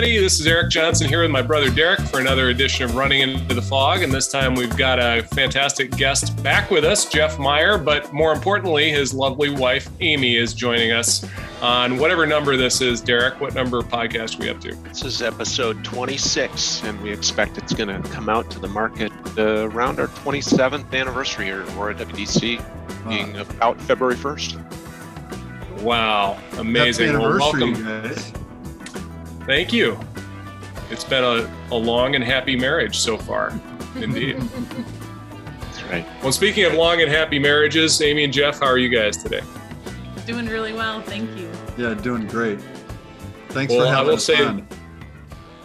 everybody. This is Eric Johnson here with my brother Derek for another edition of Running into the Fog. And this time we've got a fantastic guest back with us, Jeff Meyer. But more importantly, his lovely wife, Amy, is joining us on whatever number this is. Derek, what number podcast are we up to? This is episode 26, and we expect it's going to come out to the market uh, around our 27th anniversary here at WDC, being about February 1st. Wow, amazing. Well, welcome. Guys. Thank you. It's been a, a long and happy marriage so far. Indeed. That's right. Well, speaking of long and happy marriages, Amy and Jeff, how are you guys today? Doing really well. Thank you. Yeah, doing great. Thanks well, for having I will us say, on.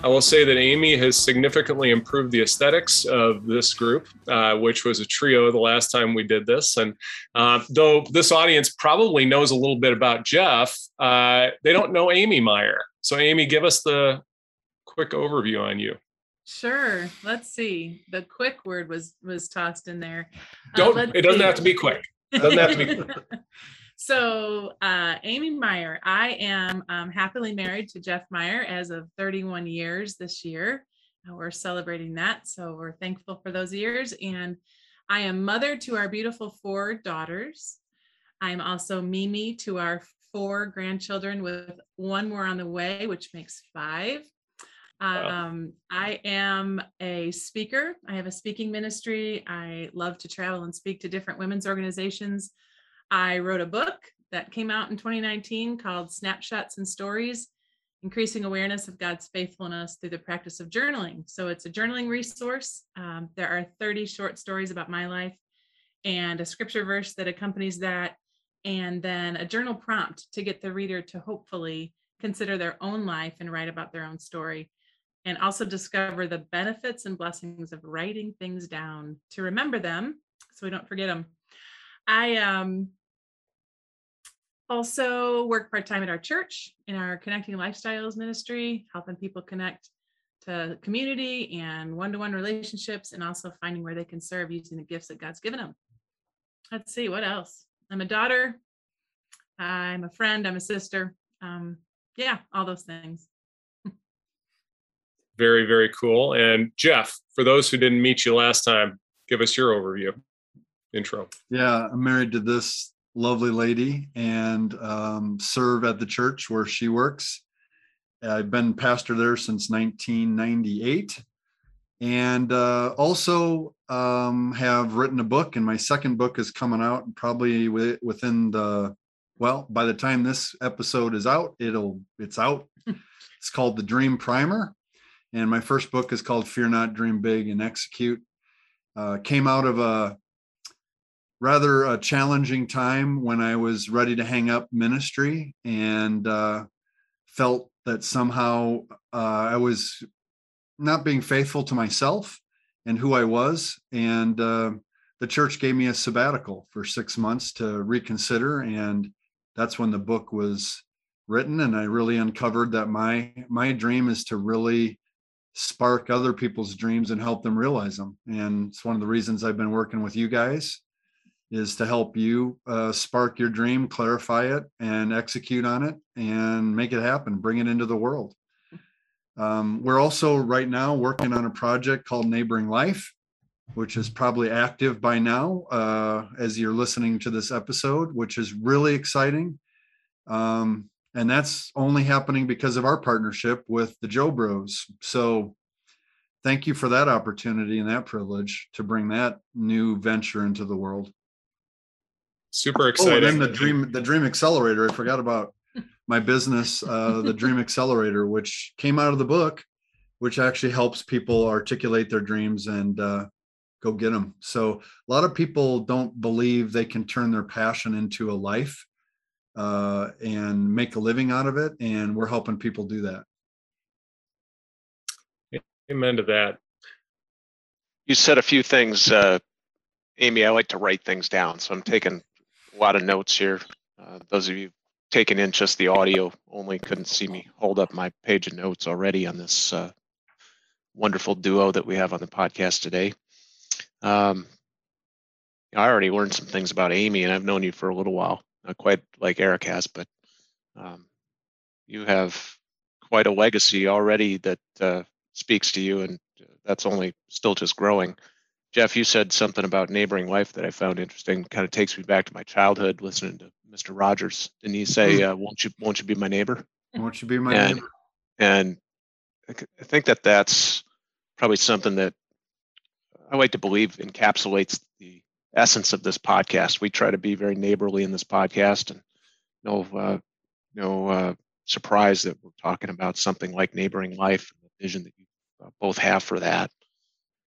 I will say that Amy has significantly improved the aesthetics of this group, uh, which was a trio the last time we did this. And uh, though this audience probably knows a little bit about Jeff, uh, they don't know Amy Meyer. So, Amy, give us the quick overview on you. Sure. Let's see. The quick word was was tossed in there. Uh, don't. it doesn't see. have to be quick. It doesn't have to be. So, uh, Amy Meyer, I am um, happily married to Jeff Meyer as of 31 years this year. Uh, we're celebrating that. So, we're thankful for those years. And I am mother to our beautiful four daughters. I'm also Mimi to our four grandchildren, with one more on the way, which makes five. Um, I am a speaker. I have a speaking ministry. I love to travel and speak to different women's organizations. I wrote a book that came out in 2019 called Snapshots and Stories Increasing Awareness of God's Faithfulness Through the Practice of Journaling. So it's a journaling resource. Um, there are 30 short stories about my life and a scripture verse that accompanies that, and then a journal prompt to get the reader to hopefully consider their own life and write about their own story. And also discover the benefits and blessings of writing things down to remember them so we don't forget them. I um, also work part time at our church in our Connecting Lifestyles ministry, helping people connect to community and one to one relationships, and also finding where they can serve using the gifts that God's given them. Let's see, what else? I'm a daughter, I'm a friend, I'm a sister. Um, yeah, all those things. very, very cool. And Jeff, for those who didn't meet you last time, give us your overview intro. Yeah, I'm married to this lovely lady and um, serve at the church where she works. I've been pastor there since 1998 and uh, also um, have written a book and my second book is coming out probably within the well by the time this episode is out it'll it's out. It's called the dream primer and my first book is called fear not dream big and execute. Uh, came out of a rather a challenging time when I was ready to hang up ministry and uh, felt that somehow uh, I was not being faithful to myself and who I was. And uh, the church gave me a sabbatical for six months to reconsider. And that's when the book was written. And I really uncovered that my my dream is to really spark other people's dreams and help them realize them. And it's one of the reasons I've been working with you guys is to help you uh, spark your dream, clarify it, and execute on it and make it happen, bring it into the world. Um, we're also right now working on a project called Neighboring Life, which is probably active by now uh, as you're listening to this episode, which is really exciting. Um, and that's only happening because of our partnership with the Joe Bros. So thank you for that opportunity and that privilege to bring that new venture into the world super exciting. Oh, and then the dream, the Dream Accelerator. I forgot about my business, uh, the Dream Accelerator, which came out of the book, which actually helps people articulate their dreams and uh, go get them. So a lot of people don't believe they can turn their passion into a life uh, and make a living out of it, and we're helping people do that. Amen to that. You said a few things, uh, Amy. I like to write things down, so I'm taking a lot of notes here. Uh, those of you taking in just the audio only couldn't see me hold up my page of notes already on this uh, wonderful duo that we have on the podcast today. Um, I already learned some things about Amy, and I've known you for a little while, not quite like Eric has, but um, you have quite a legacy already that uh, speaks to you, and that's only still just growing. Jeff, you said something about neighboring life that I found interesting. Kind of takes me back to my childhood, listening to Mr. Rogers. Didn't he say, uh, "Won't you, won't you be my neighbor?" Won't you be my and, neighbor? And I think that that's probably something that I like to believe encapsulates the essence of this podcast. We try to be very neighborly in this podcast, and no, uh, no uh, surprise that we're talking about something like neighboring life and the vision that you uh, both have for that.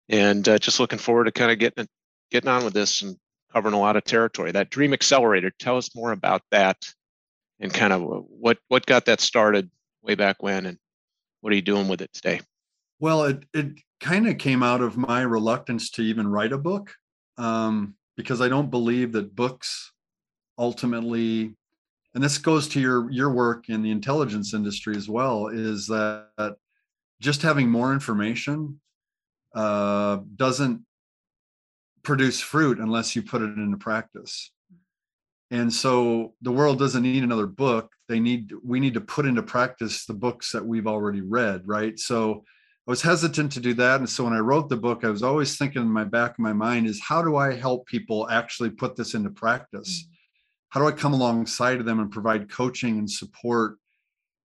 And uh, just looking forward to kind of getting getting on with this and covering a lot of territory. That Dream Accelerator, tell us more about that and kind of what what got that started way back when, and what are you doing with it today? Well, it it kind of came out of my reluctance to even write a book um, because I don't believe that books ultimately, and this goes to your your work in the intelligence industry as well, is that just having more information uh, doesn't produce fruit unless you put it into practice. And so the world doesn't need another book. They need we need to put into practice the books that we've already read, right? So I was hesitant to do that. And so when I wrote the book, I was always thinking in my back of my mind is how do I help people actually put this into practice? Mm-hmm. How do I come alongside of them and provide coaching and support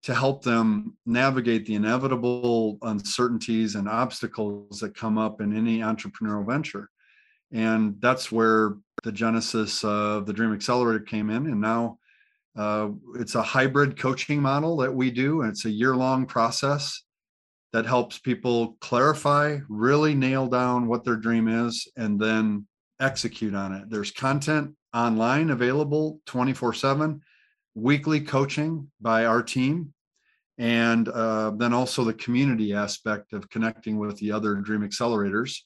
to help them navigate the inevitable uncertainties and obstacles that come up in any entrepreneurial venture? And that's where the genesis of the Dream Accelerator came in. And now uh, it's a hybrid coaching model that we do. And it's a year long process that helps people clarify, really nail down what their dream is, and then execute on it. There's content online available 24 7, weekly coaching by our team, and uh, then also the community aspect of connecting with the other Dream Accelerators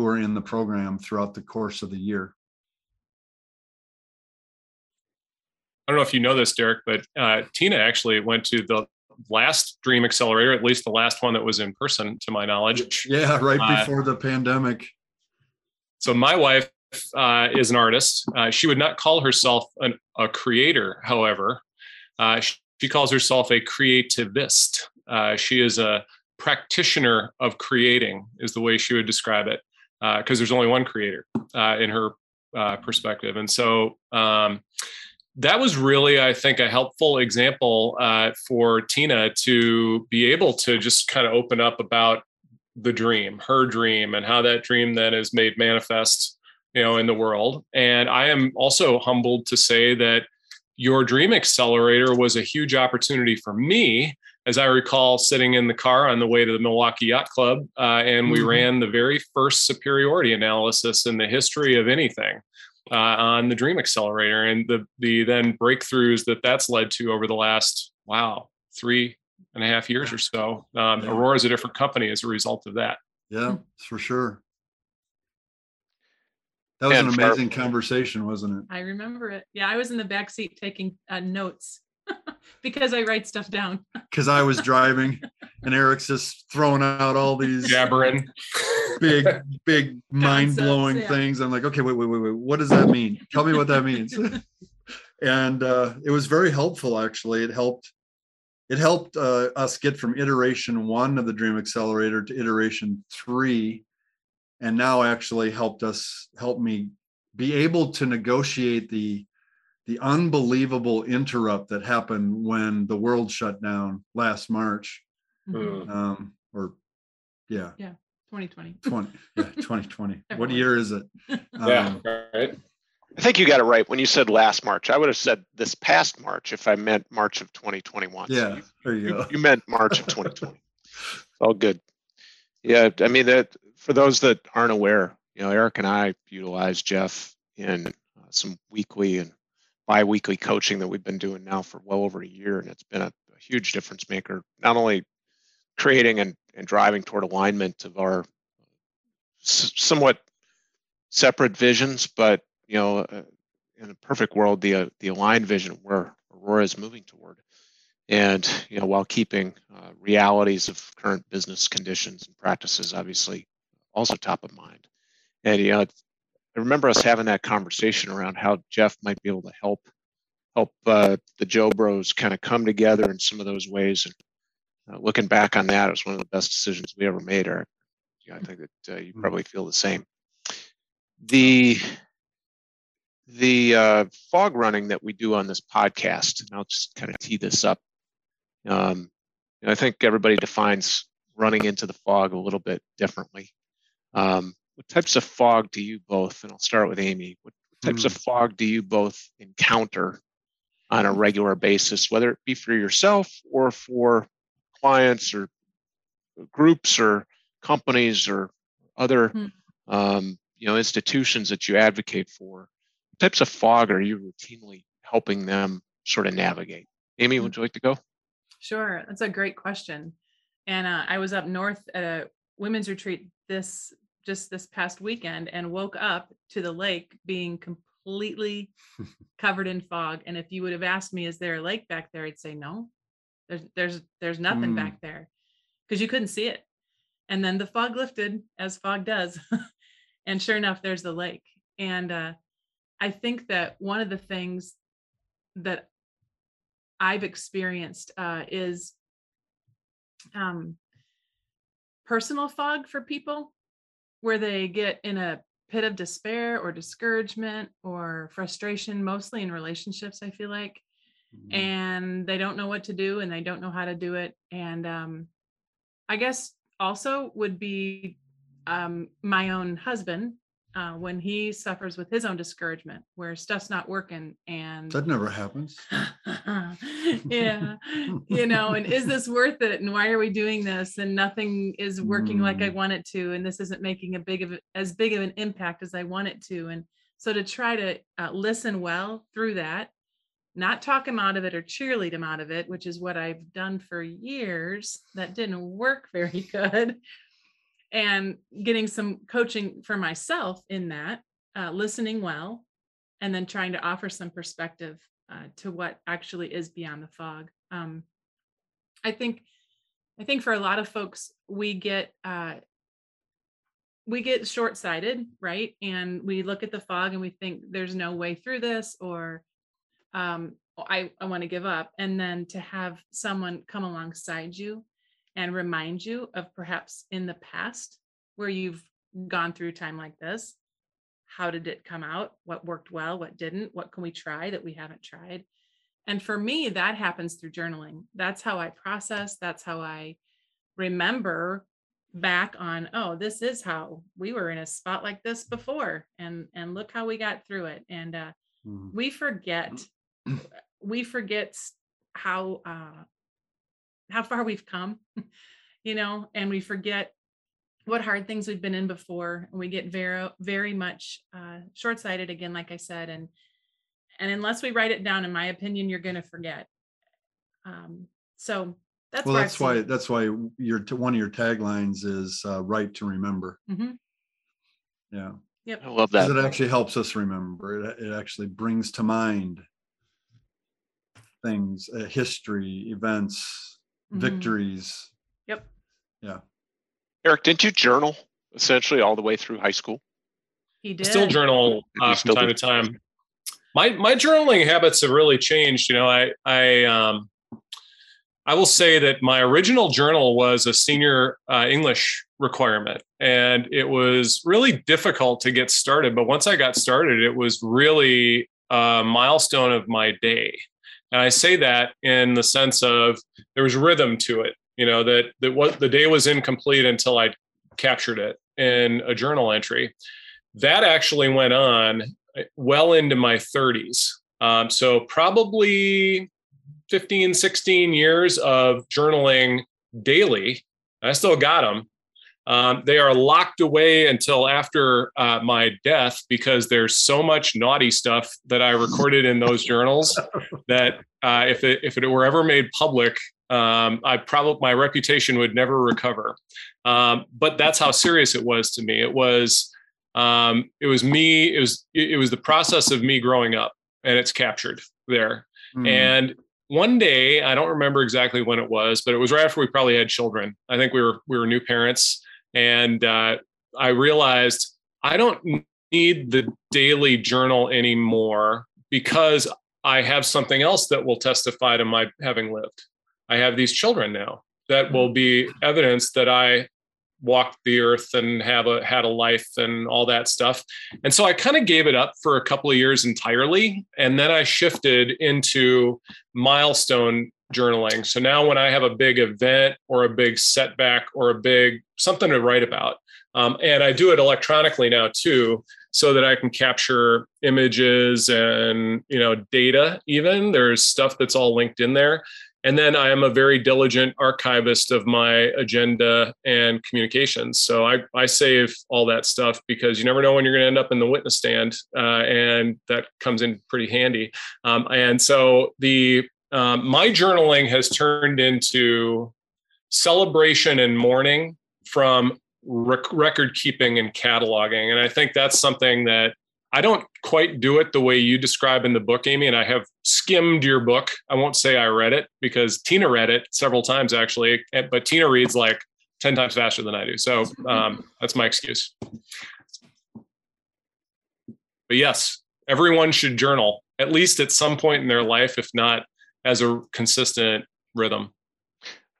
who are in the program throughout the course of the year. I don't know if you know this, Derek, but uh, Tina actually went to the last Dream Accelerator, at least the last one that was in person, to my knowledge. Yeah, right uh, before uh, the pandemic. So my wife uh, is an artist. Uh, she would not call herself an, a creator, however. Uh, she, she, calls herself a creativist. Uh, she is a practitioner of creating, is the way she would describe it, because there's only one creator in her perspective. And so um, that was really, I think, a helpful example uh, for Tina to be able to just kind of open up about the dream, her dream, and how that dream then is made manifest, you know, in the world. And I am also humbled to say that your dream accelerator was a huge opportunity for me as I recall, sitting in the car on the way to the Milwaukee Yacht Club, uh, and we mm-hmm. ran the very first superiority analysis in the history of anything uh, on the Dream Accelerator and the the then breakthroughs that that's led to over the last wow three and a half years or so. Um, yeah. Aurora is a different company as a result of that. Yeah, for sure. That was and an amazing conversation, wasn't it? I remember it. Yeah, I was in the back seat taking uh, notes because I write stuff down. Because I was driving, and Eric's just throwing out all these jabbering, big, big, mind blowing yeah. things. I'm like, okay, wait, wait, wait, wait. What does that mean? Tell me what that means. and uh, it was very helpful, actually. It helped. It helped uh, us get from iteration one of the Dream Accelerator to iteration three, and now actually helped us help me be able to negotiate the the unbelievable interrupt that happened when the world shut down last March. Mm-hmm. Um, or yeah. Yeah. 2020. 20, yeah, 2020. what year is it? yeah, um, right. I think you got it right when you said last March. I would have said this past March if I meant March of 2021. Yeah, so you, there you, you go. You meant March of 2020. All good. Yeah, I mean that for those that aren't aware, you know, Eric and I utilize Jeff in uh, some weekly and bi-weekly coaching that we've been doing now for well over a year and it's been a, a huge difference maker not only creating and, and driving toward alignment of our s- somewhat separate visions but you know uh, in a perfect world the uh, the aligned vision where aurora is moving toward. And you know while keeping uh, realities of current business conditions and practices obviously also top of mind. And you know I remember us having that conversation around how Jeff might be able to help help uh, the Joe Bros kind of come together in some of those ways. And uh, looking back on that, it was one of the best decisions we ever made. Or yeah, I think that uh, you Hmm. probably feel the same. The the uh, fog running that we do on this podcast, and I'll just kind of tee this up. Um, you know, I think everybody defines running into the fog a little bit differently. Um, what types of fog do you both, and I'll start with Amy, what, what types of fog do you both encounter on a regular basis, whether it be for yourself or for clients or groups or companies or other Hmm. um, you know institutions that you advocate for? What types of fog are you routinely helping them sort of navigate? Amy, Hmm. would you like to go? Sure, that's a great question. And uh, I was up north at a women's retreat this just this past weekend and woke up to the lake being completely covered in fog. And if you would have asked me, is there a lake back there? I'd say no. There's there's there's nothing Mm. back there because you couldn't see it. And then the fog lifted as fog does. and sure enough, there's the lake. And uh, I think that one of the things that I've experienced uh, is um, personal fog for people where they get in a pit of despair or discouragement or frustration, mostly in relationships, I feel like, Mm-hmm. and they don't know what to do and they don't know how to do it. And um, I guess also would be um, my own husband uh, when he suffers with his own discouragement where stuff's not working and That never happens. yeah you know and is this worth it and why are we doing this and nothing is working like i Mm. want it to and this isn't making a big of as big of an impact as i want it to and so to try to uh, listen well through that not talk him out of it or cheerlead him out of it which is what i've done for years that didn't work very good and getting some coaching for myself in that uh, listening well and then trying to offer some perspective uh, to what actually is beyond the fog. Um, I think, I think for a lot of folks, we get uh, we get short sighted, right? And we look at the fog and we think there's no way through this, or um, I I want to give up. And then to have someone come alongside you and remind you of perhaps in the past where you've gone through time like this how did it come out? What worked well? What didn't? What can we try that we haven't tried? And for me that happens through journaling. That's how i process. That's how i remember back on oh this is how we were in a spot like this before and and look how we got through it. And uh Mhm. we forget we forget how uh how far we've come you know and we forget what hard things we've been in before and we get very very much uh short-sighted again like i said and and unless we write it down in my opinion you're going to forget um so that's Well, that's why, that's why your, one of your taglines is uh, write to remember. Mhm. Yeah. yep I love Because that. it actually helps us remember. It, it actually brings to mind things, uh, history, events, Mhm. victories. yep Yeah. Eric, didn't you journal essentially all the way through high school? he I did still journal uh, still from time do? to time. My my journaling habits have really changed. You know, I I um I will say that my original journal was a senior uh, English requirement, and it was really difficult to get started. But once I got started, it was really a milestone of my day. And I say that in the sense of there was rhythm to it. You know that that what the day was incomplete until I captured it in a journal entry. That actually went on uh, well into my 30s. Um, so probably 15, 16 years of journaling daily. I still got them. Um, they are locked away until after uh, my death because there's so much naughty stuff that I recorded in those journals that uh, if it if it were ever made public, um, I probably my reputation would never recover. Um, but that's how serious it was to me. It was um, it was me. It was it was the process of me growing up, and it's captured there. Mm. And one day, I don't remember exactly when it was, but it was right after we probably had children. I think we were we were new parents, and uh, I realized I don't need the daily journal anymore because I have something else that will testify to my having lived. I have these children now that will be evidence that I walked the earth and have a had a life and all that stuff. And so I kind of gave it up for a couple of years entirely. And then I shifted into milestone journaling. So now when I have a big event or a big setback or a big something to write about, um, and I do it electronically now too, so that I can capture images and you know data. Even there's stuff that's all linked in there. And then I am a very diligent archivist of my agenda and communications. So I, I save all that stuff because you never know when you're going to end up in the witness stand, uh, and that comes in pretty handy. Um, and so the um, my journaling has turned into celebration and mourning from rec- record keeping and cataloging, and I think that's something that I don't quite do it the way you describe in the book, Amy. And I have skimmed your book. I won't say I read it because Tina read it several times actually, but Tina reads like 10 times faster than I do. So um, that's my excuse. But yes, everyone should journal at least at some point in their life, if not as a consistent rhythm.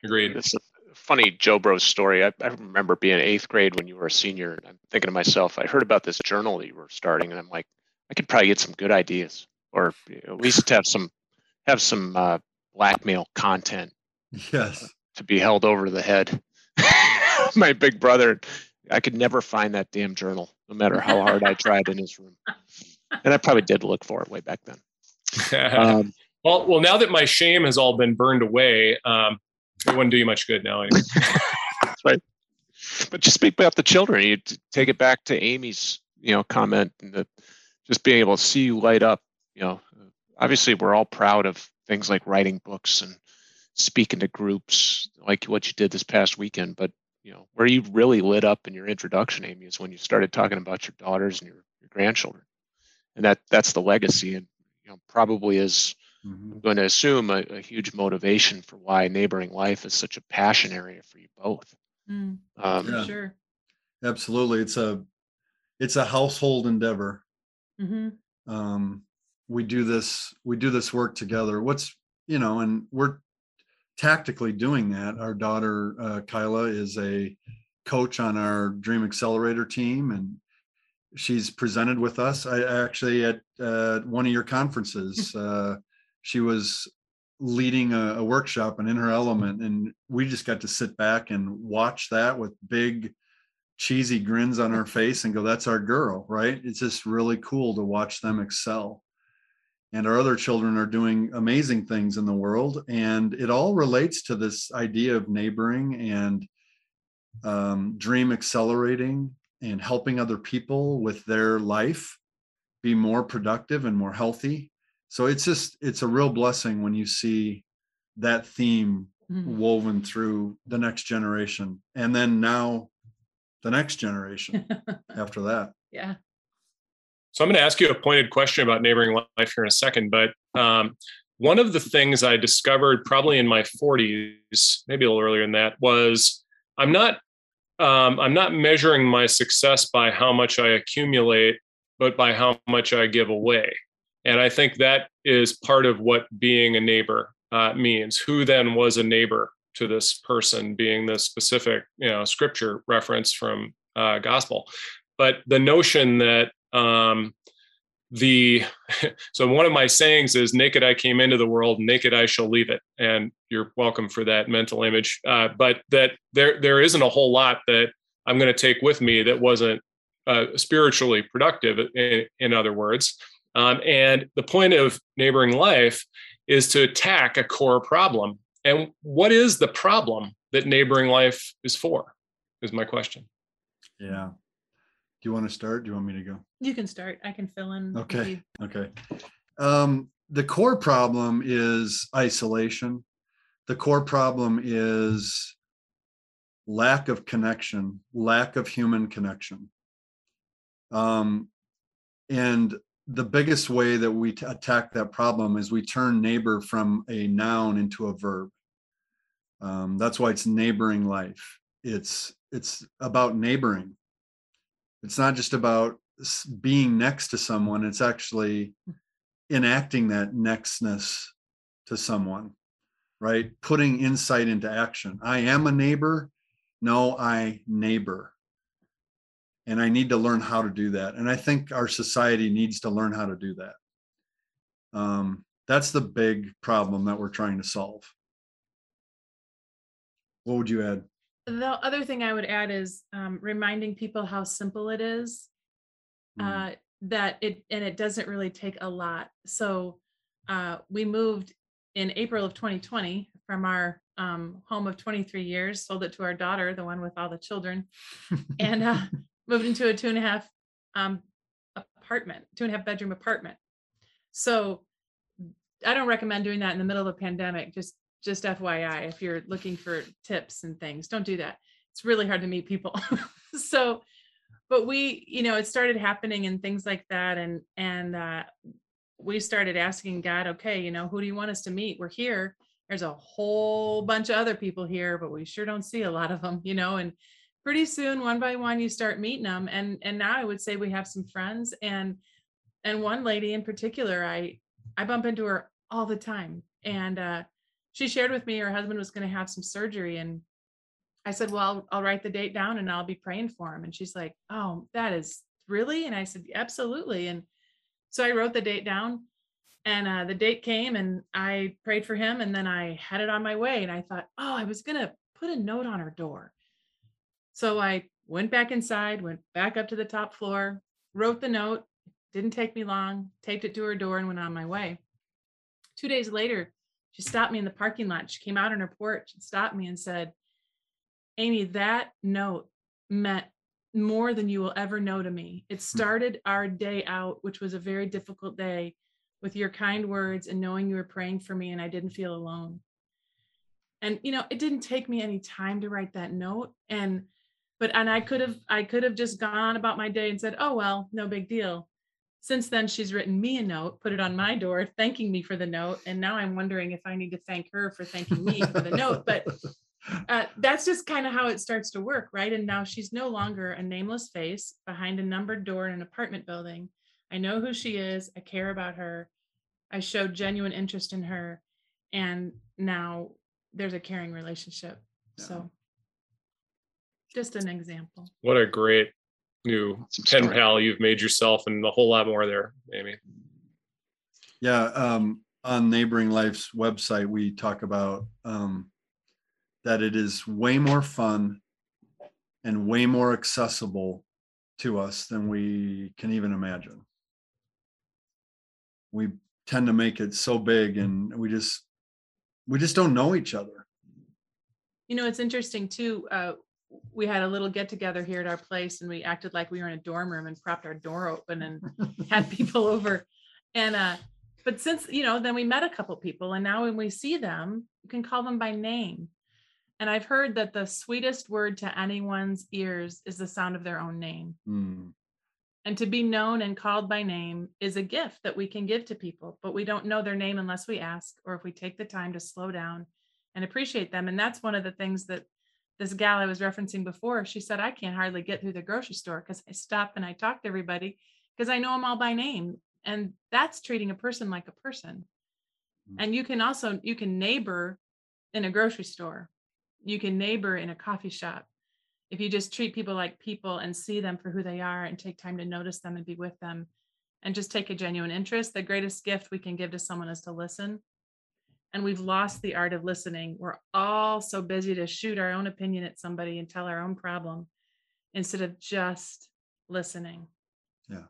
Agreed. It's a funny Joe Bros story. I, I remember being eighth grade when you were a senior. And I'm thinking to myself, I heard about this journal that you were starting, and I'm like, I could probably get some good ideas, or at least have some have some uh, blackmail content. Yes. To be held over the head. My big brother, I could never find that damn journal, no matter how hard I tried in his room. And I probably did look for it way back then. Um, well, well, now that my shame has all been burned away, um, it wouldn't do you much good now. Anyway. Right. But just speak about the children. You take it back to Amy's, you know, comment and the, just being able to see you light up. You know, obviously we're all proud of things like writing books and speaking to groups like what you did this past weekend. But you know, where you really lit up in your introduction, Amy, is when you started talking about your daughters and your, your grandchildren, and that that's the legacy, and you know, probably is mm-hmm. I'm going to assume a, a, huge motivation for why neighboring life is such a passion area for you both. Mm, um, yeah. Sure. Absolutely. It's a, it's a household endeavor. Mm-hmm. Um, we do this, we do this work together. What's, you know, and we're tactically doing that. Our daughter, uh, Kyla is a coach on our dream accelerator team and she's presented with us. I actually at uh, one of your conferences, uh, she was leading a, a, workshop and in her element and we just got to sit back and watch that with big cheesy grins on our face and go that's our girl right? It's just really cool to watch them excel. And our other children are doing amazing things in the world and it all relates to this idea of neighboring and um, dream accelerating and helping other people with their life be more productive and more healthy so it's just it's a real blessing when you see that theme mm-hmm. woven through the next generation and then now the next generation after that. Yeah. So i'm going to ask you a pointed question about neighboring life here in a second but um, one of the things i discovered probably in my 40s maybe a little earlier than that was i'm not um, i'm not measuring my success by how much i accumulate but by how much i give away and I think that is part of what being a neighbor uh, means. Who then was a neighbor to this person, being the specific, you know, scripture reference from uh, gospel. But the notion that um, the so one of my sayings is naked i came into the world naked i shall leave it and you're welcome for that mental image uh, but that there there isn't a whole lot that i'm going to take with me that wasn't uh, spiritually productive in, in other words um, and the point of neighboring life is to attack a core problem. And what is the problem that neighboring life is for? Is my question. Yeah. Do you want to start? Do you want me to go? You can start. I can fill in. Okay. Okay. Um, the core problem is isolation. The core problem is lack of connection, lack of human connection. Um, and the biggest way that we t- attack that problem is we turn neighbor from a noun into a verb. Um, that's why it's neighboring life. It's it's about neighboring. It's not just about being next to someone. It's actually enacting that nextness to someone. right? Putting insight into action. I am a neighbor. No, I neighbor. And I need to learn how to do that. And I think our society needs to learn how to do that. Um, that's the big problem that we're trying to solve. What would you add? The other thing I would add is um, reminding people how simple it is. Mm. Uh, that it and it doesn't really take a lot. So uh, we moved in April of 2020 from our um, home of 23 years, sold it to our daughter, the one with all the children, and uh, moved into a two and a half um, apartment, two and a half bedroom apartment. So I don't recommend doing that in the middle of a pandemic. Just just FYI, if you're looking for tips and things, don't do that. It's really hard to meet people. so, but we, you know, it started happening and things like that, and and uh, we started asking God, okay, you know, who do you want us to meet? We're here. There's a whole bunch of other people here, but we sure don't see a lot of them, you know, and pretty soon one by one you start meeting them and and now i would say we have some friends and and one lady in particular i i bump into her all the time and uh she shared with me her husband was going to have some surgery and i said well I'll, I'll write the date down and i'll be praying for him and she's like oh that is really? And i said absolutely and so i wrote the date down and uh, the date came and i prayed for him and then i headed on my way and i thought oh i was going to put a note on her door so I went back inside, went back up to the top floor, wrote the note. Didn't take me long, taped it to her door and went on my way. Two days later, she stopped me in the parking lot. She came out on her porch and stopped me and said, Amy, that note meant more than you will ever know to me. It hmm. started our day out, which was a very difficult day, with your kind words and knowing you were praying for me and I didn't feel alone. And, you know, it didn't take me any time to write that note. And but and i could have i could have just gone about my day and said oh well no big deal. Since then she's written me a note put it on my door thanking me for the note and now i'm wondering if i need to thank her for thanking me for the note. But uh, that's just kind of how it starts to work right? And now she's no longer a nameless face behind a numbered door in an apartment building. I know who she is i care about her. I showed genuine interest in her and now there's a caring relationship. Yeah. so just an example. What a great new pen pal you've made yourself and a whole lot more there, Amy. Yeah, um, on Neighboring Life's website, we talk about um, that it is way more fun and way more accessible to us than we can even imagine. We tend to make it so big and we just we just don't know each other. You know, it's interesting too. Uh, we had a little get together here at our place and we acted like we were in a dorm room and propped our door open and had people over. And, uh, but since, you know, then we met a couple people and now when we see them, you can call them by name. And I've heard that the sweetest word to anyone's ears is the sound of their own name. Hmm. And to be known and called by name is a gift that we can give to people, but we don't know their name unless we ask or if we take the time to slow down and appreciate them. And that's one of the things that this gal I was referencing before, she said, I can't hardly get through the grocery store because I stop and I talk to everybody because I know them all by name. And that's treating a person like a person. Mm. And you can also, you can neighbor in a grocery store. You can neighbor in a coffee shop. If you just treat people like people and see them for who they are and take time to notice them and be with them and just take a genuine interest, the greatest gift we can give to someone is to listen and we've lost the art of listening. We're all so busy to shoot our own opinion at somebody and tell our own problem instead of just listening. Yeah.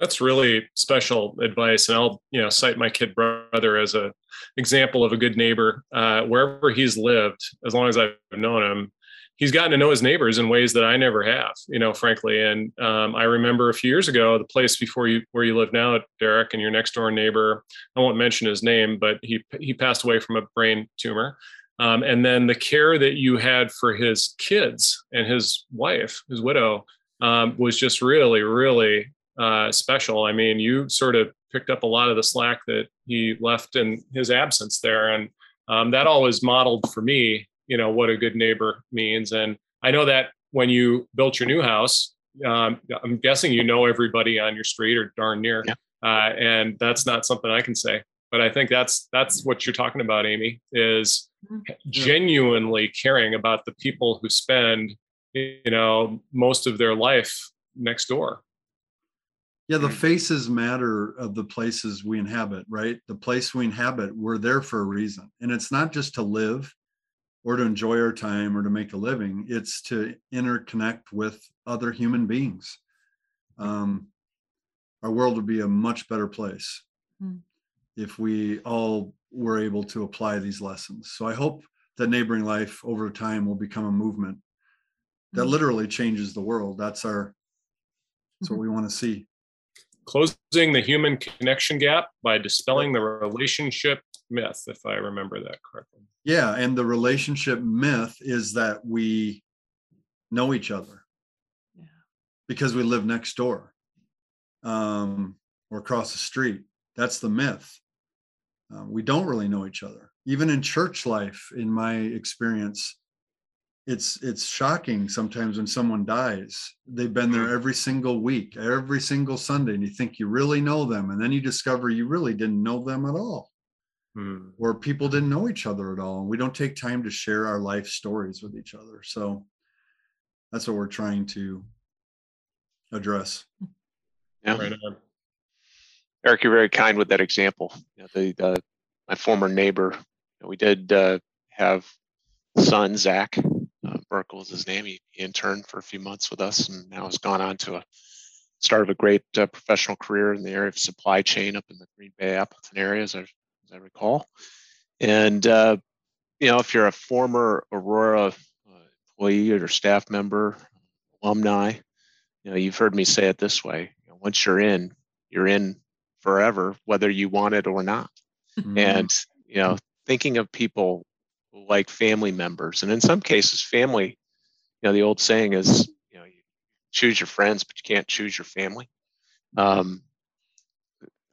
That's really special advice, and I'll you know cite my kid brother as a example of a good neighbor. Uh, wherever he's lived, as long as I've known him, he's gotten to know his neighbors in ways that I never have. You know, frankly, and um, I remember a few years ago, the place before you where you live now, Derek, and your next door neighbor. I won't mention his name, but he he passed away from a brain tumor. Um, and then the care that you had for his kids and his wife, his widow, um, was just really, really uh, special. I mean, you sort of picked up a lot of the slack that he left in his absence there, and um, that always modeled for me, you know, what a good neighbor means. And I know that when you built your new house, um, I'm guessing you know everybody on your street or darn near, Yeah. uh, and that's not something I can say. but I think that's that's what you're talking about, Amy, is Mhm. genuinely caring about the people who spend, you know, most of their life next door. Yeah, the Mm. faces matter of the places we inhabit, right? The place we inhabit, we're there for a reason. And it's not just to live or to enjoy our time or to make a living, it's to interconnect with other human beings. Um, our world would be a much better place Mm. if we all were able to apply these lessons. So I hope that neighboring life over time will become a movement that Mhm. literally changes the world. That's our that's what we want to see. Closing the human connection gap by dispelling the relationship myth, if I remember that correctly. Yeah, and the relationship myth is that we know each other Yeah. because we live next door um, or across the street. That's the myth. Uh, we don't really know each other. Even in church life, in my experience, it's it's shocking sometimes when someone dies. They've been there every single week, every single Sunday, and you think you really know them, and then you discover you really didn't know them at all Hmm. or people didn't know each other at all and we don't take time to share our life stories with each other so that's what we're trying to address Yeah. Right on. Eric, you're very kind with that example. You know, the, the my former neighbor, you know, we did uh, have son Zach uh, Burkle is his name. He, he interned for a few months with us, and now has gone on to a start of a great uh, professional career in the area of supply chain up in the Green Bay Appleton area, as I, as I recall. And uh, you know, if you're a former Aurora uh, employee or staff member, alumni, you know, you've heard me say it this way: you know, once you're in, you're in forever, whether you want it or not. Mhm. And you know, thinking of people like family members, and in some cases, family. You know, the old saying is, you know, you choose your friends, but you can't choose your family. Um,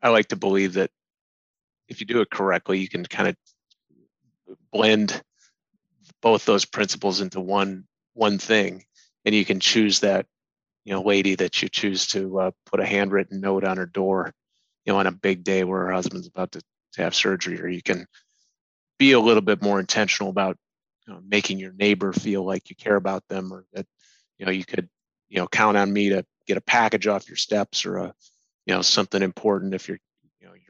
I like to believe that if you do it correctly, you can kind of blend both those principles into one one thing, and you can choose that you know lady that you choose to uh, put a handwritten note on her door, you know, on a big day where her husband's about to, to have surgery, or you can be a little bit more intentional about you know, making your neighbor feel like you care about them, or that you know you could you know count on me to get a package off your steps, or a you know something important if you're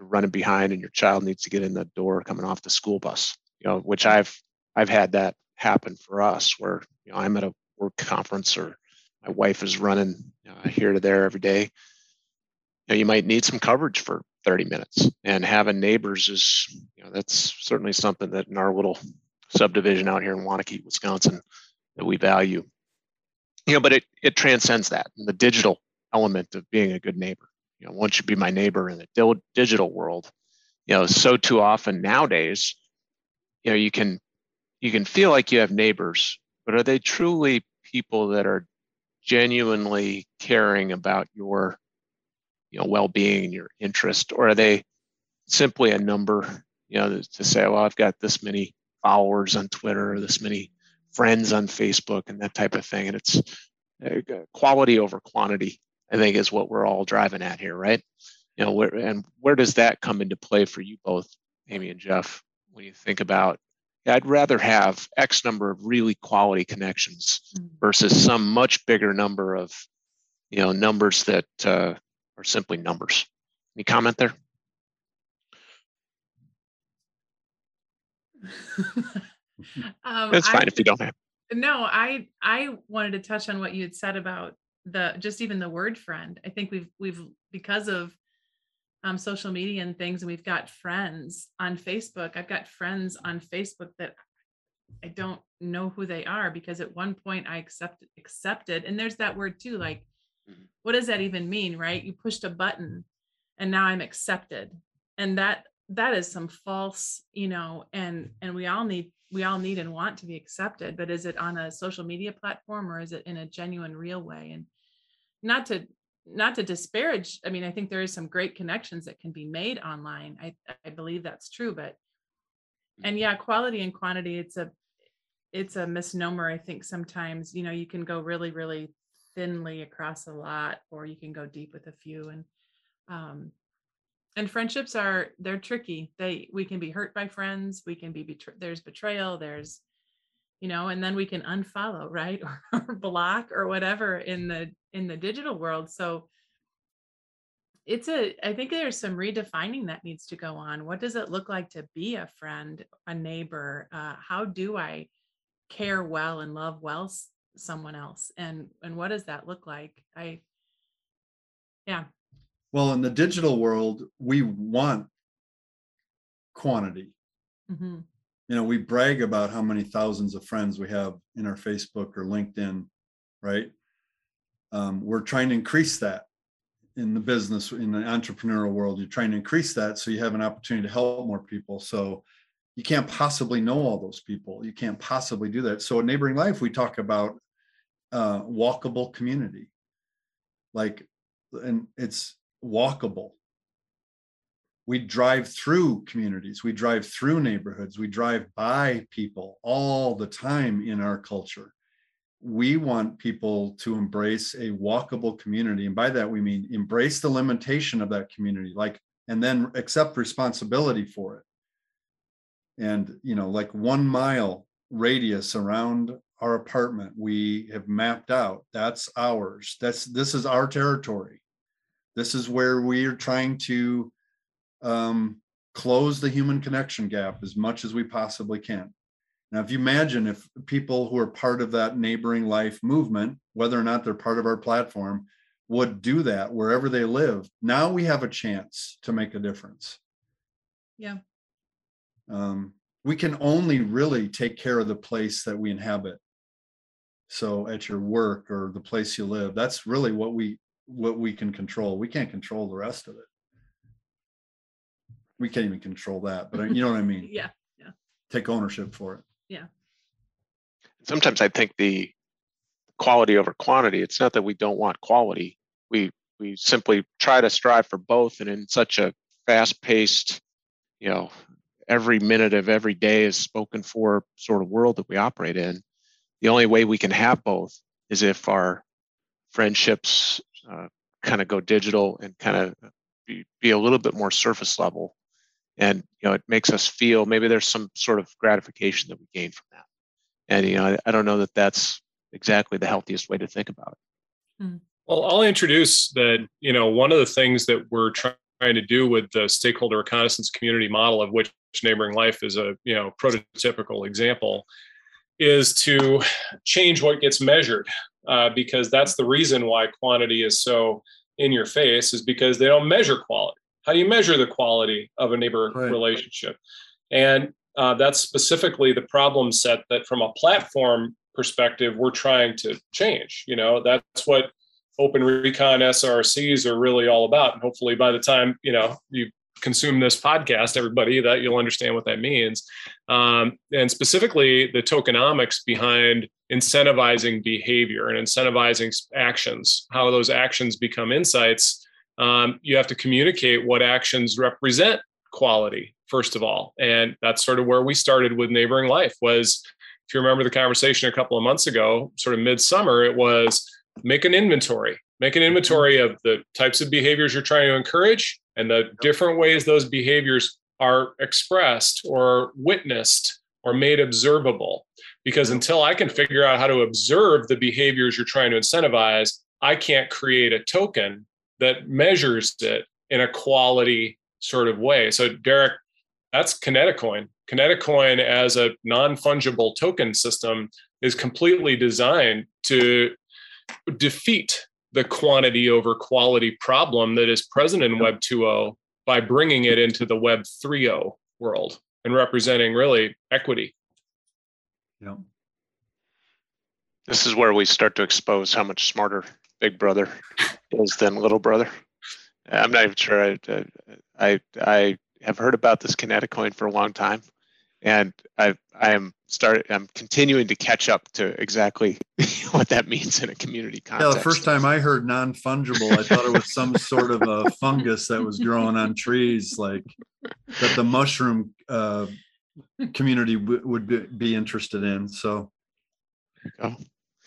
you're running behind and your child needs to get in the door coming off the school bus, you know, which I've I've had that happen for us where you know I'm at a work conference or my wife is running uh, here to there every day. You, know, you might need some coverage for 30 minutes, and having neighbors is, you know, that's certainly something that in our little subdivision out here in Waunakee, Wisconsin, that we value. You know, but it it transcends that and the digital element of being a good neighbor. You know, once you be my neighbor in the digital world, you know, so too often nowadays, you know, you can you can feel like you have neighbors, but are they truly people that are genuinely caring about your you know well-being and your interest? Or are they simply a number you know to say well i've got this many followers on twitter or this many friends on facebook and that type of thing? And it's uh, quality over quantity i think is what we're all driving at here right you know where and where does that come into play for you both amy and jeff when you think about I'd rather have X number of really quality connections Mm. versus some much bigger number of, you know, numbers that uh, are simply numbers. Any comment there? um, That's I fine if you don't have. No, I I wanted to touch on what you had said about the just even the word friend. I think we've we've because of um, social media and things, and we've got friends on Facebook. I've got friends on Facebook that I don't know who they are because at one point I accepted accepted, and there's that word too. Like, Mhm. what does that even mean, right? You pushed a button, and now I'm accepted, and that that is some false, you know, and and we all need we all need and want to be accepted, but is it on a social media platform or is it in a genuine, real way? And not to not to disparage i mean i think there is some great connections that can be made online i i believe that's true but and yeah quality and quantity it's a it's a misnomer i think sometimes you know you can go really really thinly across a lot or you can go deep with a few and um and friendships are they're tricky they we can be hurt by friends we can be betray- there's betrayal there's you know and then we can unfollow right or block or whatever in the in the digital world. So it's a i think there's some redefining that needs to go on. What does it look like to be a friend a neighbor? Uh, how do i care well and love well someone else? And and what does that look like? I yeah. Well, in the digital world, we want quantity. hmm You know, we brag about how many thousands of friends we have in our Facebook or LinkedIn, right? Um, we're trying to increase that in the business, in the entrepreneurial world. You're trying to increase that so you have an opportunity to help more people. So you can't possibly know all those people. You can't possibly do that. So in neighboring life, we talk about uh, walkable community, like, and it's walkable. We drive through communities, we drive through neighborhoods, we drive by people all the time in our culture. We want people to embrace a walkable community. And by that, we mean embrace the limitation of that community, like, and then accept responsibility for it. And, you know, like one mile radius around our apartment, we have mapped out. That's ours. That's, this is our territory. This is where we are trying to um, close the human connection gap as much as we possibly can. Now, if you imagine if people who are part of that neighboring life movement, whether or not they're part of our platform, would do that wherever they live, now we have a chance to make a difference. Yeah. Um, we can only really take care of the place that we inhabit. So at your work or the place you live, that's really what we what we can control. We can't control the rest of it. We can't even control that, but you know what I mean? yeah Yeah. Take ownership for it. Yeah. Sometimes I think the quality over quantity, it's not that we don't want quality. We we simply try to strive for both. And in such a fast paced, you know, every minute of every day is spoken for sort of world that we operate in, the only way we can have both is if our friendships uh, kind of go digital and kind of be, be a little bit more surface level and you know it makes us feel maybe there's some sort of gratification that we gain from that. And you know I, I don't know that that's exactly the healthiest way to think about it. Well, I'll introduce that, you know, one of the things that we're trying to do with the stakeholder reconnaissance community model of which neighboring life is a, you know, prototypical example is to change what gets measured uh, because that's the reason why quantity is so in your face is because they don't measure quality. How do you measure the quality of a neighbor Right. relationship? And uh, that's specifically the problem set that from a platform perspective, we're trying to change. You know, that's what open recon srcs are really all about and hopefully by the time you know you consume this podcast everybody that you'll understand what that means um, and specifically the tokenomics behind incentivizing behavior and incentivizing actions how those actions become insights um, you have to communicate what actions represent quality first of all. And that's sort of where we started with neighboring life was if you remember the conversation a couple of months ago sort of midsummer it was make an inventory make an inventory of the types of behaviors you're trying to encourage and the different ways those behaviors are expressed or witnessed or made observable. Because until i can figure out how to observe the behaviors you're trying to incentivize i can't create a token that measures it in a quality sort of way so derek that's kineticoin kineticoin as a non-fungible token system is completely designed to defeat the quantity over quality problem that is present in Web 2.0 by bringing it into the Web 3.0 world and representing really equity. Yeah. this is where we start to expose how much smarter big brother is than little brother i'm not even sure i i, I have heard about this kinetic coin for a long time and i i am start i'm continuing to catch up to exactly what that means in a community context. Yeah, the first time I heard non-fungible, I thought it was some sort of a fungus that was growing on trees, like that the mushroom uh, community w- would be, be interested in. So Oh,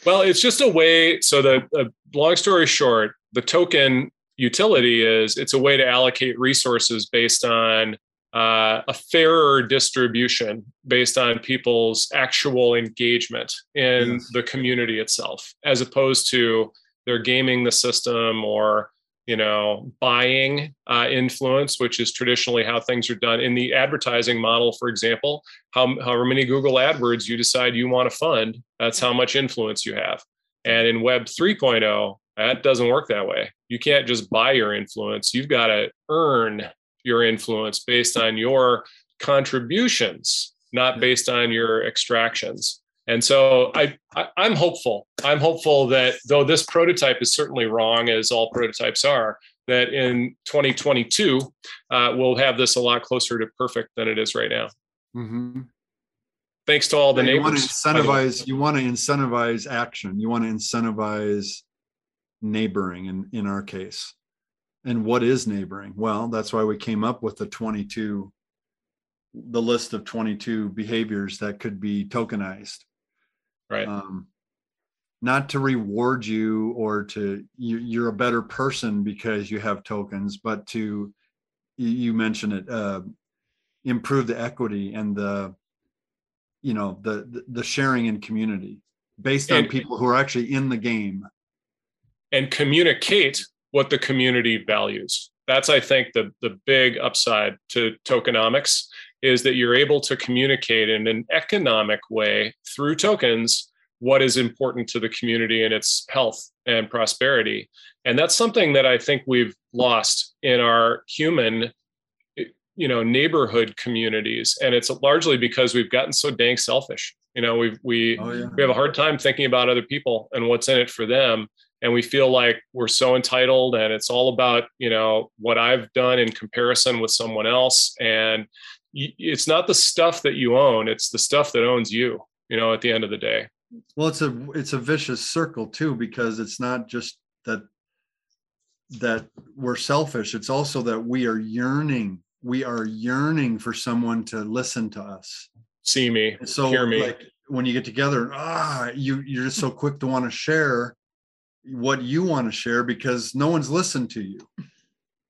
Well, it's just a way. So the uh, long story short, the token utility is it's a way to allocate resources based on uh, a fairer distribution based on people's actual engagement in yes. the community itself, as opposed to they're gaming the system or you know buying uh, influence which is traditionally how things are done in the advertising model for example how, however many google adwords you decide you want to fund that's how much influence you have and in web 3.0 that doesn't work that way you can't just buy your influence you've got to earn your influence based on your contributions not based on your extractions and so I, I am hopeful. I'm hopeful that though this prototype is certainly wrong, as all prototypes are, that in 2022 uh, we'll have this a lot closer to perfect than it is right now. Mm-hmm. Thanks to all the yeah, neighbors. You want to incentivize. You want to incentivize action. You want to incentivize neighboring. In in our case, and what is neighboring? Well, that's why we came up with the 22 the list of 22 behaviors that could be tokenized right um, not to reward you or to you, you're a better person because you have tokens but to you mentioned it uh, improve the equity and the you know the the sharing in community based on and, people who are actually in the game and communicate what the community values that's i think the the big upside to tokenomics is that you're able to communicate in an economic way through tokens what is important to the community and its health and prosperity. And that's something that I think we've lost in our human you know neighborhood communities and it's largely because we've gotten so dang selfish you know we've we oh, yeah. we have a hard time thinking about other people and what's in it for them and we feel like we're so entitled and it's all about you know what i've done in comparison with someone else and it's not the stuff that you own it's the stuff that owns you you know at the end of the day. Well it's a it's a vicious circle too because it's not just that that we're selfish it's also that we are yearning we are yearning for someone to listen to us. See me so hear me. like when you get together ah you you're just so quick to want to share what you want to share because no one's listened to you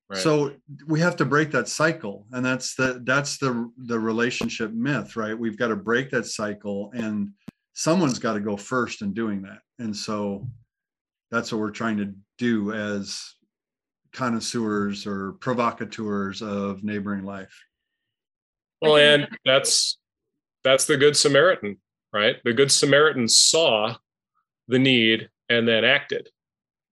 Right. So we have to break that cycle, and that's the that's the the relationship myth, right? We've got to break that cycle, and someone's got to go first in doing that. And so that's what we're trying to do as connoisseurs or provocateurs of neighboring life. Well, and that's that's the good Samaritan, right? The good Samaritan saw the need and then acted.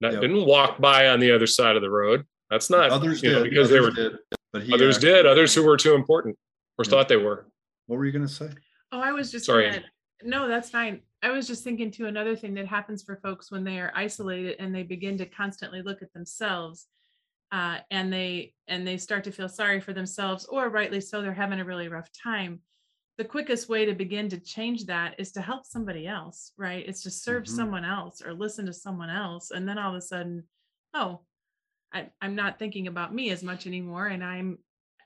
Not, yep. Didn't walk by on the other side of the road that's not others did know, because others they were did, but he others did others who were too important or yeah. thought they were. What were you going to say? Oh, I was just sorry. Gonna, no, that's fine. I was just thinking to another thing that happens for folks when they are isolated and they begin to constantly look at themselves, uh, and they and they start to feel sorry for themselves, or rightly so, they're having a really rough time. The quickest way to begin to change that is to help somebody else, right? It's to serve mm-hmm. someone else or listen to someone else, and then all of a sudden, oh, I, I'm not thinking about me as much anymore. And I'm,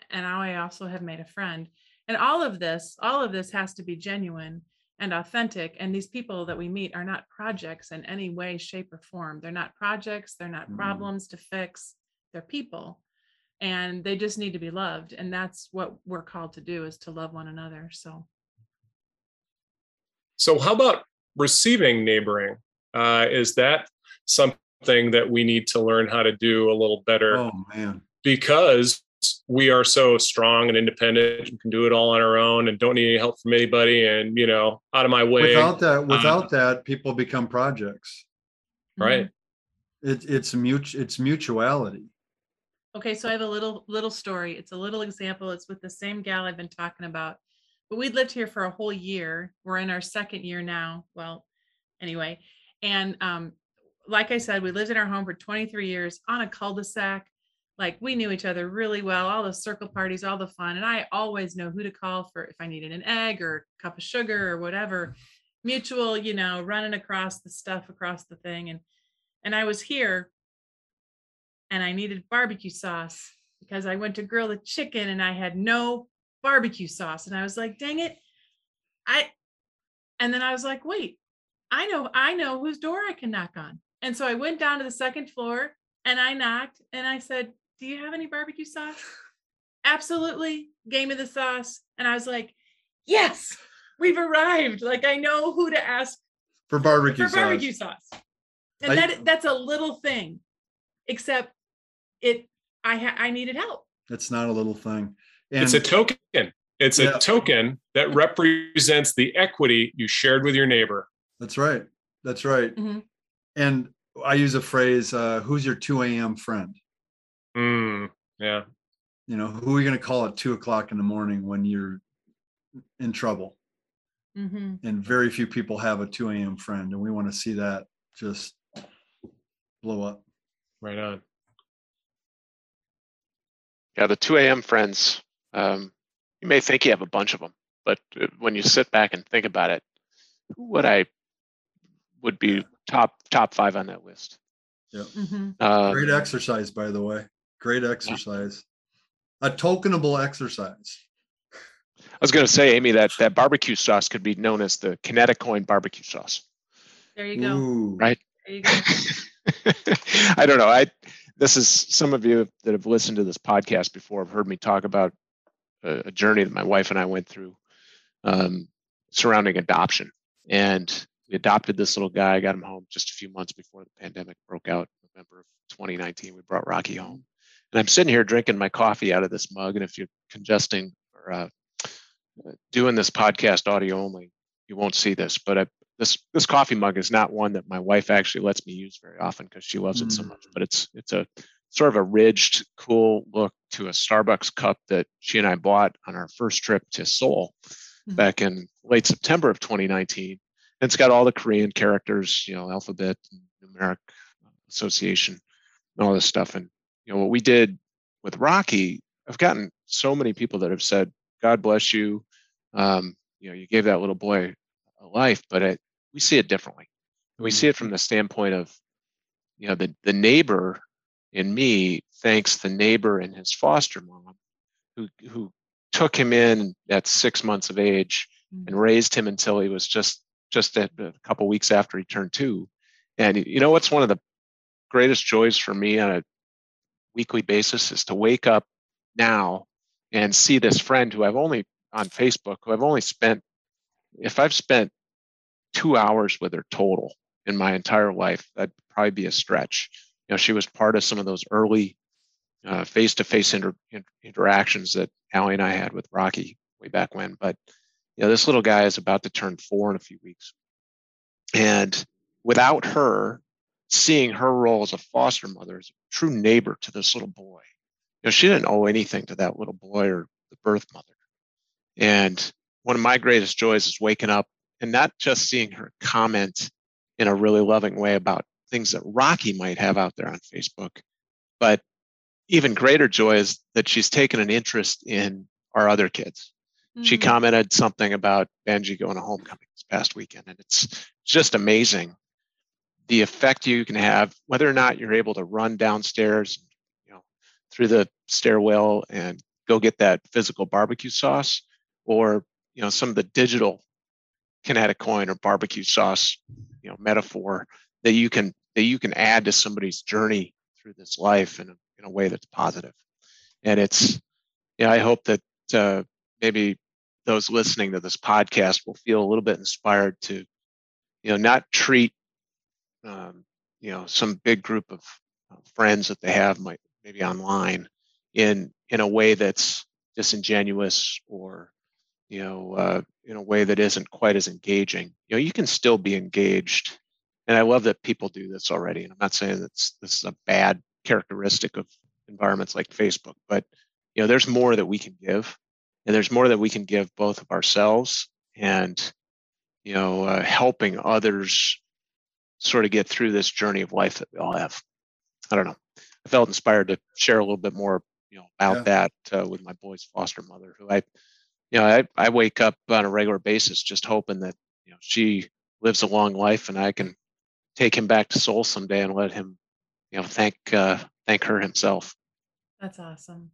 and now I also have made a friend. And all of this, all of this has to be genuine and authentic. And these people that we meet are not projects in any way, shape, or form. They're not projects, they're not mm. problems to fix, they're people. And they just need to be loved. And that's what we're called to do is to love one another. So so how about receiving neighboring? Uh, is that something that we need to learn how to do a little better. Oh man. Because we are so strong and independent and can do it all on our own and don't need any help from anybody and you know out of my way without that without that people become projects right it, it's mutual it's mutuality okay so i have a little little story it's a little example it's with the same gal i've been talking about but we'd lived here for a whole year we're in our second year now well anyway and um like I said, we lived in our home for 23 years on a cul-de-sac. Like we knew each other really well, all the circle parties, all the fun. And I always know who to call for if I needed an egg or a cup of sugar or whatever. Mutual, you know, running across the stuff across the thing. And and I was here and I needed barbecue sauce because I went to grill the chicken and I had no barbecue sauce. And I was like, dang it. I and then I was like, wait, I know, I know whose door I can knock on. And so I went down to the second floor and I knocked and I said, Do you have any barbecue sauce? Absolutely. Gave me the sauce. And I was like, Yes, we've arrived. Like I know who to ask For barbecue for sauce. barbecue sauce. And I- that that's a little thing, except it I ha- I needed help. It's not a little thing. It's a token. It's a token that represents the equity you shared with your neighbor. that's right. That's right. Mhm. And I use a phrase, uh, who's your 2 a.m. friend? Mm, yeah. You know, who are you going to call at two o'clock in the morning when you're in trouble? Mhm. And very few people have a 2 a.m. friend. And we want to see that just blow up. Right on. Yeah, the 2 a.m. friends, um, you may think you have a bunch of them, but uh, when you sit back and think about it, who would I would be top top five on that list? Mhm. Um, Great exercise, by the way. Great exercise. A tokenable exercise. I was going to say, Amy, that that barbecue sauce could be known as the kinetic coin barbecue sauce. There you go. Ooh. Right. There you go. I don't know. I this is some of you that have listened to this podcast before have heard me talk about a, a journey that my wife and I went through um, surrounding adoption. And we adopted this little guy, got him home just a few months before the pandemic broke out, in November of 2019. We brought Rocky home, and I'm sitting here drinking my coffee out of this mug. And if you're congesting or uh, doing this podcast audio only, you won't see this, but I, this this coffee mug is not one that my wife actually lets me use very often because she loves it so Mm. much. But it's it's a sort of a ridged, cool look to a Starbucks cup that she and I bought on our first trip to Seoul Mhm. back in late September of 2019. And it's got all the Korean characters, you know, alphabet, and numeric association, and all this stuff. And you know what we did with Rocky, I've gotten so many people that have said, "God bless you." Um, you know, you gave that little boy a life, but it, we see it differently. We see it from the standpoint of, you know, the the neighbor in me thanks the neighbor and his foster mom, who who took him in at six months of age mm. and raised him until he was just just a, a couple weeks after he turned two. And you know what's one of the greatest joys for me on a weekly basis is to wake up now and see this friend who I've only on Facebook who I've only spent if I've spent two hours with her total in my entire life, that'd probably be a stretch. You know, she was part of some of those early uh, face-to-face inter- in- interactions that Allie and I had with Rocky way back when. But you know, this little guy is about to turn four in a few weeks, and without her, seeing her role as a foster mother, as a true neighbor to this little boy, you know, she didn't owe anything to that little boy or the birth mother. And one of my greatest joys is waking up and not just seeing her comment in a really loving way about things that Rocky might have out there on Facebook, but even greater joy is that she's taken an interest in our other kids. She Mhm. commented something about Benji going to homecoming this past weekend, and it's just amazing the effect you can have, whether or not you're able to run downstairs, you know, through the stairwell and go get that physical barbecue sauce, or you know, some of the digital kinetic coin or barbecue sauce, you know, metaphor that you can that you can add to somebody's journey through this life in a, in a way that's positive. And it's, yeah, I hope that uh, maybe those listening to this podcast will feel a little bit inspired to, you know, not treat, um, you know, some big group of friends that they have, might maybe online, in in a way that's disingenuous or, you know, uh, in a way that isn't quite as engaging. You know, you can still be engaged, and I love that people do this already. And I'm not saying that this is a bad characteristic of environments like Facebook, but you know, there's more that we can give and there's more that we can give both of ourselves and you know uh, helping others sort of get through this journey of life that we all have i don't know i felt inspired to share a little bit more you know about Yeah. that uh, with my boy's foster mother who i you know I, I wake up on a regular basis just hoping that you know she lives a long life and i can take him back to Seoul someday and let him you know thank uh, thank her himself That's awesome.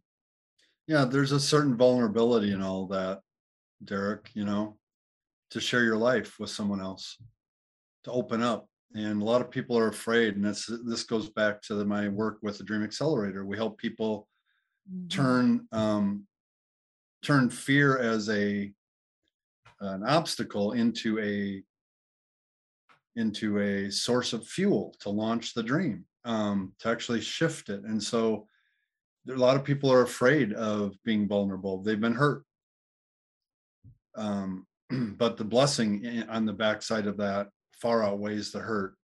Yeah, there's a certain vulnerability in all that, Derek, you know, to share your life with someone else, to open up and a lot of people are afraid and this this goes back to my work with the dream accelerator we help people Mhm. turn um, turn fear as a an obstacle into a into a source of fuel to launch the dream um, to actually shift it. And so a lot of people are afraid of being vulnerable. They've been hurt. Um, but the blessing on the backside of that far outweighs the hurt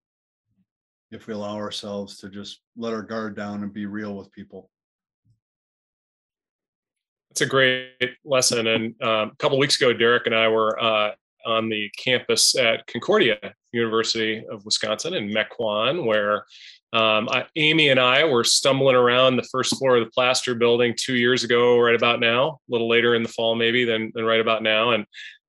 if we allow ourselves to just let our guard down and be real with people It's a great lesson. And um, a couple weeks ago, Derek and I were uh, on the campus at Concordia University of Wisconsin in Mequon, where um, I, Amy and I were stumbling around the first floor of the plaster building two years ago, right about now, a little later in the fall, maybe than, than right about now. And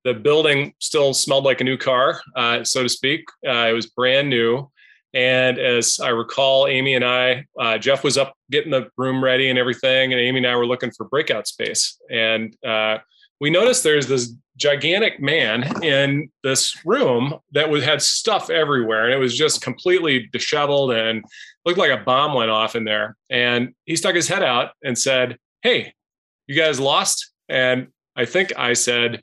the building still smelled like a new car, uh, so to speak. Uh, it was brand new. And as I recall, Amy and I, uh, Jeff was up getting the room ready and everything, and Amy and I were looking for breakout space. And uh, we noticed there's this gigantic man in this room that was had stuff everywhere, and it was just completely disheveled and looked like a bomb went off in there. And he stuck his head out and said, "Hey, you guys lost?" And I think I said,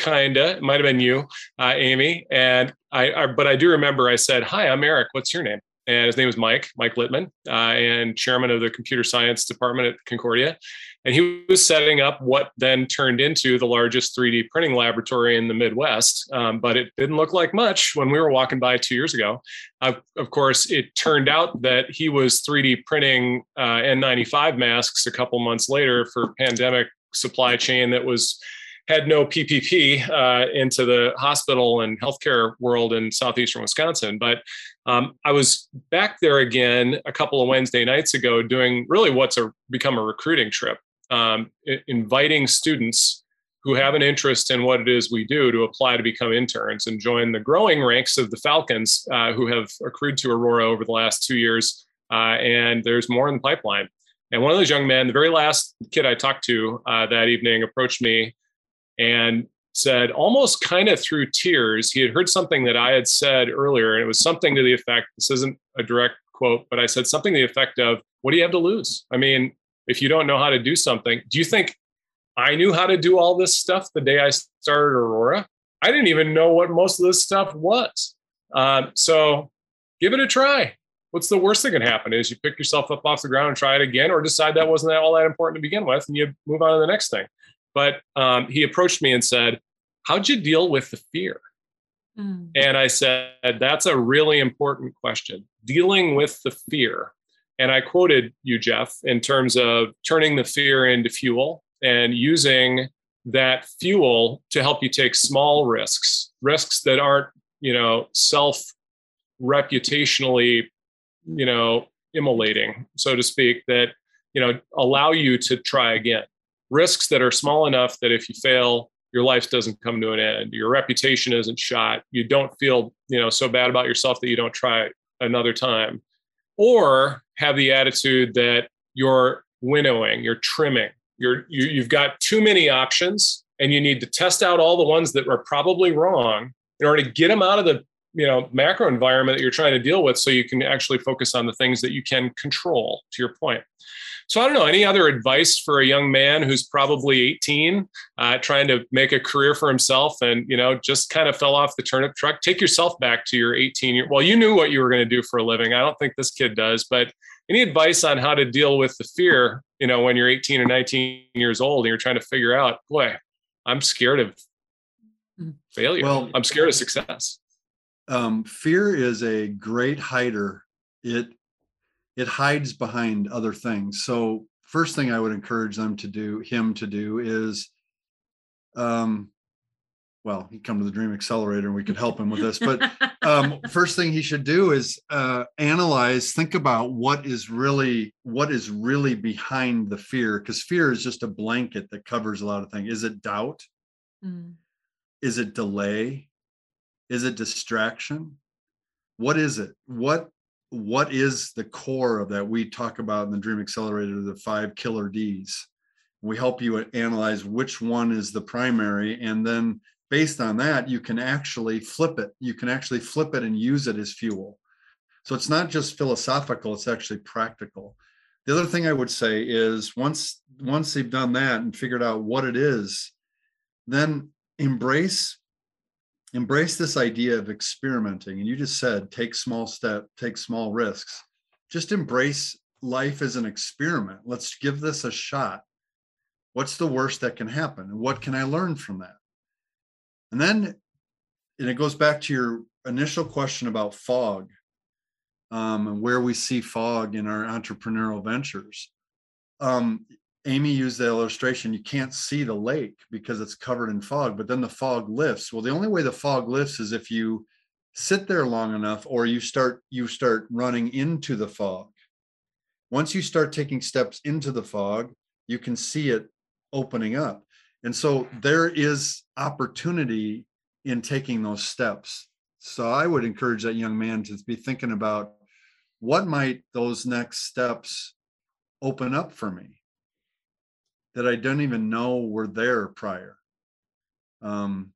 "Kinda." It might have been you, uh, Amy. And I, I, but I do remember I said, "Hi, I'm Eric. What's your name?" And his name was Mike, Mike Littman, uh, and chairman of the computer science department at Concordia. And he was setting up what then turned into the largest 3D printing laboratory in the Midwest. Um, but it didn't look like much when we were walking by two years ago. Of course, it turned out that he was 3D printing uh, N95 masks a couple months later for pandemic supply chain that was had no PPE uh, into the hospital and healthcare world in southeastern Wisconsin. But um, I was back there again a couple of Wednesday nights ago, doing really what's a become a recruiting trip, um, inviting students who have an interest in what it is we do to apply to become interns and join the growing ranks of the Falcons uh, who have accrued to Aurora over the last two years. Uh, and there's more in the pipeline. And one of those young men, the very last kid I talked to uh, that evening, approached me and said, almost kind of through tears, he had heard something that I had said earlier. And it was something to the effect this isn't a direct quote, but I said something to the effect of, What do you have to lose? I mean, if you don't know how to do something, do you think I knew how to do all this stuff the day I started Aurora? I didn't even know what most of this stuff was. Um, so give it a try. What's the worst that can happen is you pick yourself up off the ground and try it again, or decide that wasn't all that important to begin with, and you move on to the next thing. But um, he approached me and said, How'd you deal with the fear? Mm. And I said, That's a really important question. Dealing with the fear. And I quoted you, Jeff, in terms of turning the fear into fuel and using that fuel to help you take small risks, risks that aren't, you know, self reputationally, you know, immolating, so to speak, that, you know, allow you to try again. Risks that are small enough that if you fail, your life doesn't come to an end. Your reputation isn't shot. You don't feel you know so bad about yourself that you don't try another time. Or have the attitude that you're winnowing you're trimming. You're you, you've got too many options and you need to test out all the ones that are probably wrong in order to get them out of the you know macro environment that you're trying to deal with so you can actually focus on the things that you can control to your point so I don't know any other advice for a young man who's probably 18, uh, trying to make a career for himself, and you know just kind of fell off the turnip truck. Take yourself back to your 18 year. Well, you knew what you were going to do for a living. I don't think this kid does, but any advice on how to deal with the fear? You know, when you're 18 or 19 years old and you're trying to figure out, boy, I'm scared of failure. Well- I'm scared of success. um, fear is a great hider. It it hides behind other things. So first thing I would encourage them to do, him to do, is, um, well, he come to the Dream Accelerator and we could help him with this. But um, first thing he should do is uh, analyze, think about what is really what is really behind the fear, because fear is just a blanket that covers a lot of things. Is it doubt? Mm. Is it delay? Is it distraction? What is it? What what is the core of that we talk about in the Dream Accelerator, the five killer Ds? We help you analyze which one is the primary and then based on that, you can actually flip it. You can actually flip it and use it as fuel. So it's not just philosophical, it's actually practical. The other thing I would say is once once they've done that and figured out what it is, then embrace embrace this idea of experimenting. And you just said take small step, take small risks. Just embrace life as an experiment. Let's give this a shot. What's the worst that can happen? And what can I learn from that? And then, and it goes back to your initial question about fog um, and where we see fog in our entrepreneurial ventures. Um, Amy used the illustration you can't see the lake because it's covered in fog, but then the fog lifts. Well, the only way the fog lifts is if you sit there long enough or you start you start running into the fog. Once you start taking steps into the fog, you can see it opening up. And so there is opportunity in taking those steps. So I would encourage that young man to be thinking about what might those next steps open up for me that I don't even know were there prior. Um,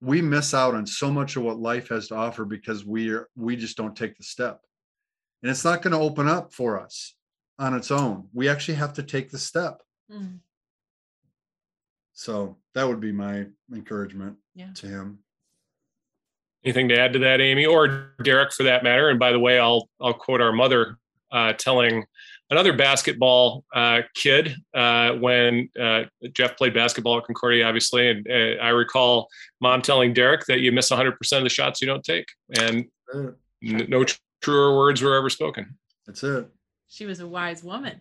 we miss out on so much of what life has to offer because we are we just don't take the step, and it's not going to open up for us on its own. We actually have to take the step. Mm, So that would be my encouragement Yeah. to him. Anything to add to that, Amy, or Derek, for that matter? And by the way, I'll I'll quote our mother uh, telling another basketball uh, kid uh, when uh, Jeff played basketball at Concordia, obviously, and uh, I recall mom telling Derek that you miss 100 percent of the shots you don't take, and n- no tr- truer words were ever spoken. That's it. She was a wise woman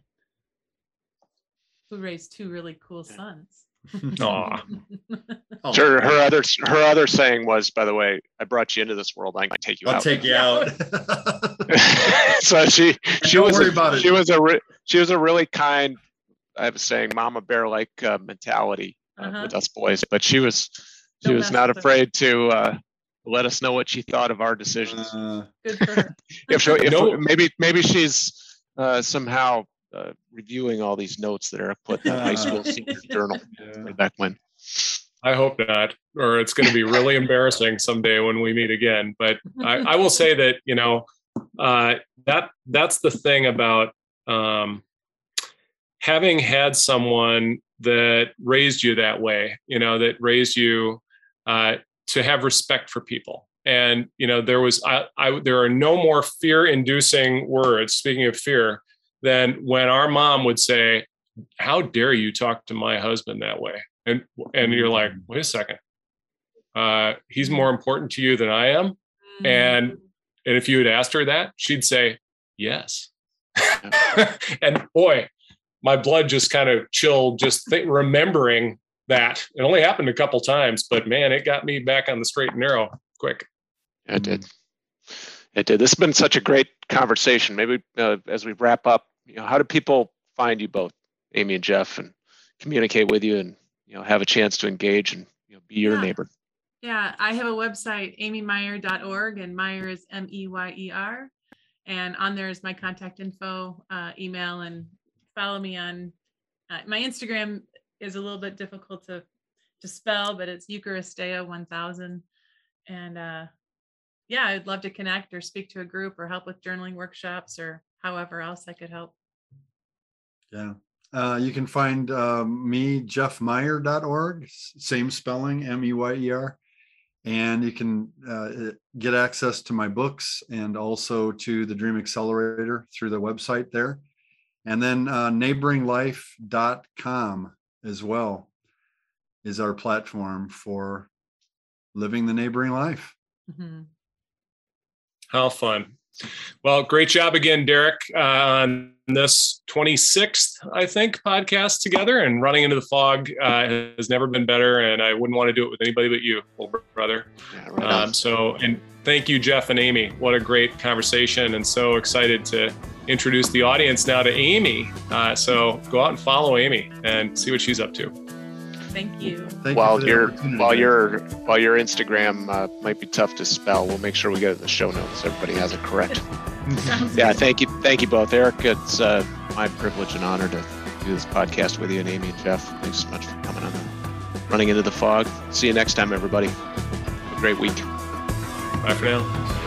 who raised two really cool sons. Aw. Oh, Her, her other her other saying was, by the way, I brought you into this world. I can take you I'll out. take you out. so she she was worry a, about it. she was a re- she was a really kind. I was saying, mama bear like uh, mentality uh, Uh-huh. with us boys, but she was she Don't was not with her. afraid to uh, let us know what she thought of our decisions. Uh, Good for her. if, she, if No. maybe maybe she's uh, somehow uh, reviewing all these notes that are put in the high school senior journal yeah. way back when. I hope not, or it's going to be really embarrassing someday when we meet again. But I, I will say that you know uh, that that's the thing about um, having had someone that raised you that way. You know, that raised you uh, to have respect for people. And you know, there was I, I there are no more fear-inducing words. Speaking of fear, than when our mom would say, "How dare you talk to my husband that way?" and and you're like, wait a second, uh, he's more important to you than I am. And and if you had asked her that, she'd say yes. and boy, my blood just kind of chilled just th- remembering that. It only happened a couple times, but man, it got me back on the straight and narrow quick. Yeah, It did. It did. This has been such a great conversation. Maybe uh, as we wrap up, you know, how do people find you both, Amy and Jeff, and communicate with you, and you know, have a chance to engage and you know, be your Yeah. neighbor? Yeah, I have a website, amymeyer.org, and Meyer is M E Y E R. And on there is my contact info, uh, email, and follow me on uh, my Instagram is a little bit difficult to to spell, but it's Eucharistia 1000. And uh, yeah, I'd love to connect or speak to a group or help with journaling workshops or however else I could help. Yeah. Uh, you can find um, me, jeffmeyer.org, same spelling, M E Y E R. And you can uh, get access to my books and also to the Dream Accelerator through the website there. And then uh, neighboringlife.com as well is our platform for living the neighboring life. Mhm. How fun. Well, great job again, Derek, uh, on this 26th, I think, podcast together. And running into the fog uh, has never been better. And I wouldn't want to do it with anybody but you, little brother. Yeah, right. Um, so, and thank you, Jeff and Amy. What a great conversation, and so excited to introduce the audience now to Amy. Uh, so, go out and follow Amy and see what she's up to. Thank you. Thank while you for the your while your while your Instagram uh, might be tough to spell, we'll make sure we get it in the show notes. Everybody has it correct. Yeah, good. thank you, thank you both, Eric. It's uh, my privilege and honor to do this podcast with you and Amy and Jeff. Thanks so much for coming on. running into the fog. See you next time, everybody. Have a great week. Bye for now.